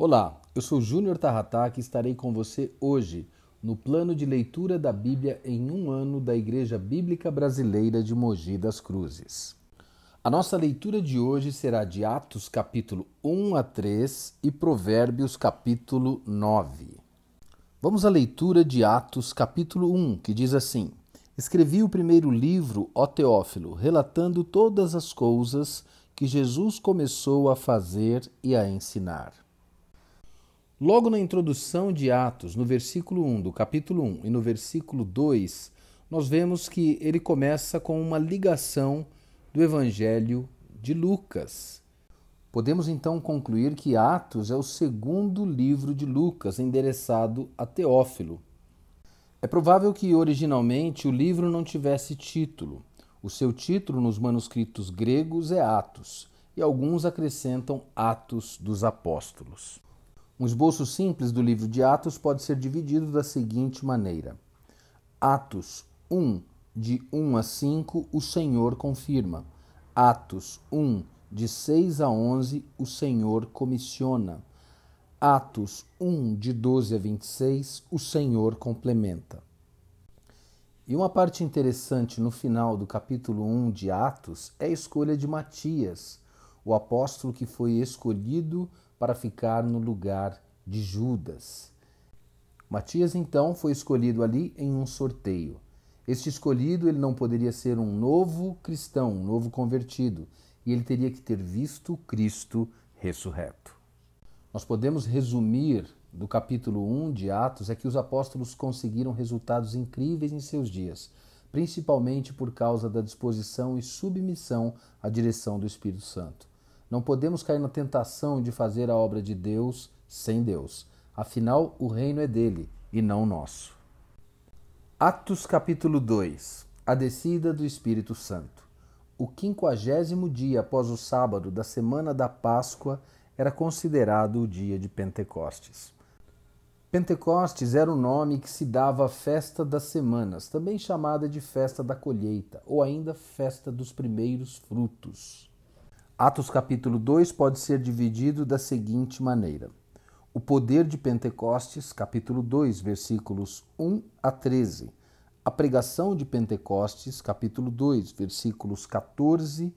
Olá, eu sou Júnior Tarrataque e estarei com você hoje no plano de leitura da Bíblia em um ano da Igreja Bíblica Brasileira de Mogi das Cruzes. A nossa leitura de hoje será de Atos capítulo 1 a 3 e Provérbios capítulo 9. Vamos à leitura de Atos capítulo 1, que diz assim: Escrevi o primeiro livro, ó Teófilo, relatando todas as coisas que Jesus começou a fazer e a ensinar Logo na introdução de Atos, no versículo 1 do capítulo 1 e no versículo 2, nós vemos que ele começa com uma ligação do Evangelho de Lucas. Podemos então concluir que Atos é o segundo livro de Lucas endereçado a Teófilo. É provável que originalmente o livro não tivesse título. O seu título nos manuscritos gregos é Atos, e alguns acrescentam Atos dos Apóstolos. Um esboço simples do livro de Atos pode ser dividido da seguinte maneira: Atos 1, de 1 a 5, o Senhor confirma. Atos 1, de 6 a 11, o Senhor comissiona. Atos 1, de 12 a 26, o Senhor complementa. E uma parte interessante no final do capítulo 1 de Atos é a escolha de Matias, o apóstolo que foi escolhido para ficar no lugar de Judas. Matias então foi escolhido ali em um sorteio. Este escolhido ele não poderia ser um novo cristão, um novo convertido, e ele teria que ter visto Cristo ressurreto. Nós podemos resumir do capítulo 1 de Atos é que os apóstolos conseguiram resultados incríveis em seus dias, principalmente por causa da disposição e submissão à direção do Espírito Santo. Não podemos cair na tentação de fazer a obra de Deus sem Deus. Afinal, o reino é dele e não nosso. Atos capítulo 2 A descida do Espírito Santo. O quinquagésimo dia após o sábado da semana da Páscoa era considerado o dia de Pentecostes. Pentecostes era o nome que se dava à festa das semanas, também chamada de festa da colheita, ou ainda festa dos primeiros frutos. Atos capítulo 2 pode ser dividido da seguinte maneira: O poder de Pentecostes, capítulo 2, versículos 1 a 13. A pregação de Pentecostes, capítulo 2, versículos 14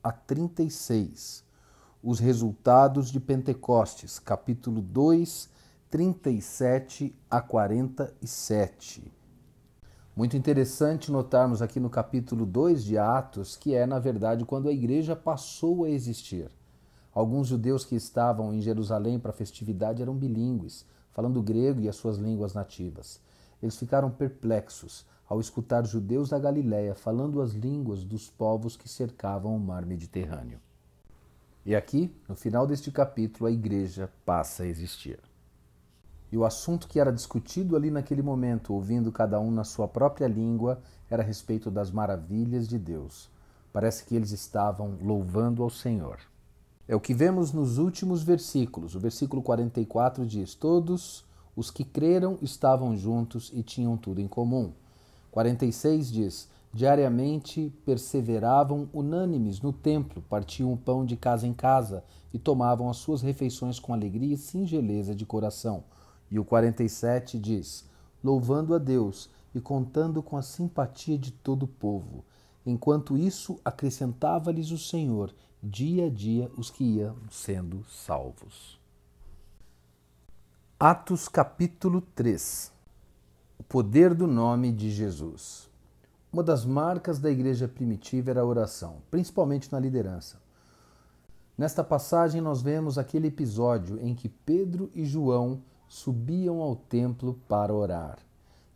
a 36. Os resultados de Pentecostes, capítulo 2, 37 a 47. Muito interessante notarmos aqui no capítulo 2 de Atos que é, na verdade, quando a igreja passou a existir. Alguns judeus que estavam em Jerusalém para a festividade eram bilíngues, falando grego e as suas línguas nativas. Eles ficaram perplexos ao escutar judeus da Galiléia falando as línguas dos povos que cercavam o mar Mediterrâneo. E aqui, no final deste capítulo, a igreja passa a existir. E o assunto que era discutido ali naquele momento, ouvindo cada um na sua própria língua, era a respeito das maravilhas de Deus. Parece que eles estavam louvando ao Senhor. É o que vemos nos últimos versículos. O versículo 44 diz: Todos os que creram estavam juntos e tinham tudo em comum. 46 diz: Diariamente perseveravam unânimes no templo, partiam o pão de casa em casa e tomavam as suas refeições com alegria e singeleza de coração e o 47 diz: louvando a Deus e contando com a simpatia de todo o povo. Enquanto isso, acrescentava-lhes o Senhor, dia a dia, os que iam sendo salvos. Atos capítulo 3 O poder do nome de Jesus. Uma das marcas da igreja primitiva era a oração, principalmente na liderança. Nesta passagem, nós vemos aquele episódio em que Pedro e João subiam ao templo para orar.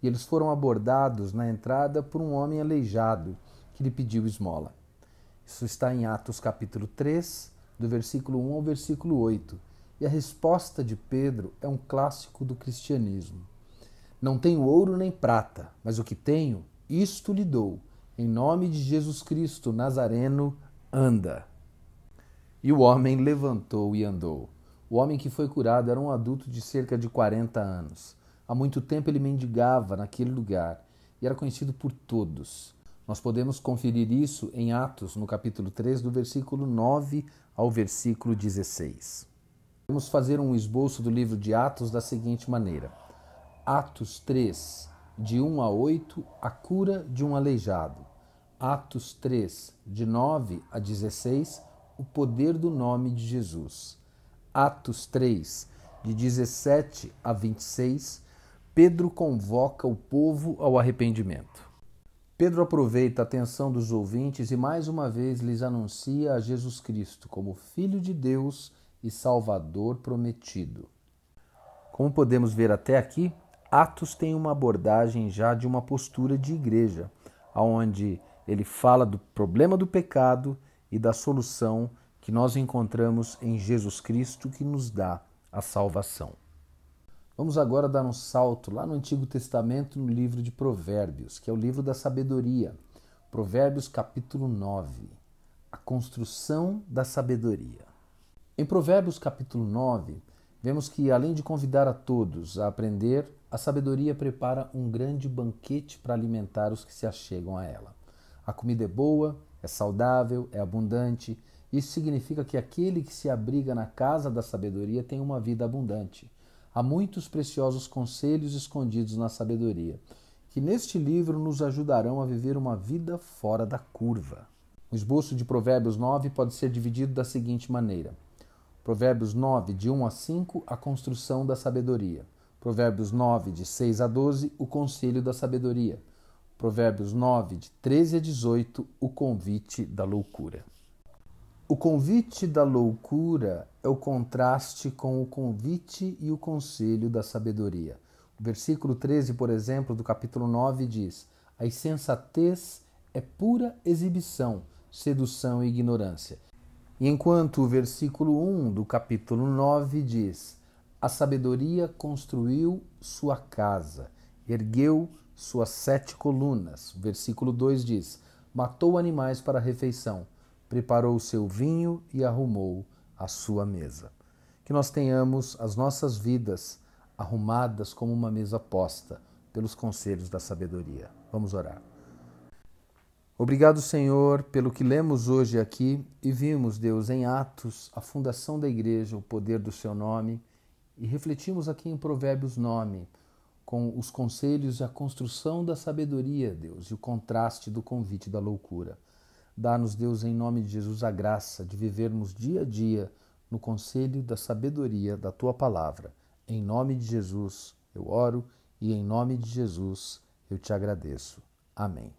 E eles foram abordados na entrada por um homem aleijado que lhe pediu esmola. Isso está em Atos capítulo 3, do versículo 1 ao versículo 8. E a resposta de Pedro é um clássico do cristianismo. Não tenho ouro nem prata, mas o que tenho, isto lhe dou. Em nome de Jesus Cristo Nazareno, anda. E o homem levantou e andou. O homem que foi curado era um adulto de cerca de 40 anos. Há muito tempo ele mendigava naquele lugar e era conhecido por todos. Nós podemos conferir isso em Atos, no capítulo 3, do versículo 9 ao versículo 16. Vamos fazer um esboço do livro de Atos da seguinte maneira: Atos 3, de 1 a 8, a cura de um aleijado. Atos 3, de 9 a 16, o poder do nome de Jesus. Atos 3, de 17 a 26, Pedro convoca o povo ao arrependimento. Pedro aproveita a atenção dos ouvintes e mais uma vez lhes anuncia a Jesus Cristo como Filho de Deus e Salvador prometido. Como podemos ver até aqui, Atos tem uma abordagem já de uma postura de igreja, onde ele fala do problema do pecado e da solução que nós encontramos em Jesus Cristo que nos dá a salvação. Vamos agora dar um salto lá no Antigo Testamento, no livro de Provérbios, que é o livro da sabedoria. Provérbios, capítulo 9. A construção da sabedoria. Em Provérbios, capítulo 9, vemos que, além de convidar a todos a aprender, a sabedoria prepara um grande banquete para alimentar os que se achegam a ela. A comida é boa, é saudável, é abundante. Isso significa que aquele que se abriga na casa da sabedoria tem uma vida abundante. Há muitos preciosos conselhos escondidos na sabedoria, que neste livro nos ajudarão a viver uma vida fora da curva. O esboço de Provérbios 9 pode ser dividido da seguinte maneira: Provérbios 9, de 1 a 5, a construção da sabedoria. Provérbios 9, de 6 a 12, o conselho da sabedoria. Provérbios 9, de 13 a 18, o convite da loucura. O convite da loucura é o contraste com o convite e o conselho da sabedoria. O versículo 13, por exemplo, do capítulo 9 diz: A insensatez é pura exibição, sedução e ignorância. E enquanto o versículo 1 do capítulo 9 diz: A sabedoria construiu sua casa, ergueu suas sete colunas. O versículo 2 diz: Matou animais para refeição preparou o seu vinho e arrumou a sua mesa. Que nós tenhamos as nossas vidas arrumadas como uma mesa posta pelos conselhos da sabedoria. Vamos orar. Obrigado, Senhor, pelo que lemos hoje aqui e vimos, Deus, em Atos, a fundação da igreja, o poder do seu nome, e refletimos aqui em Provérbios 9, com os conselhos e a construção da sabedoria, Deus, e o contraste do convite da loucura. Dá-nos, Deus, em nome de Jesus, a graça de vivermos dia a dia no conselho da sabedoria da tua palavra. Em nome de Jesus eu oro e em nome de Jesus eu te agradeço. Amém.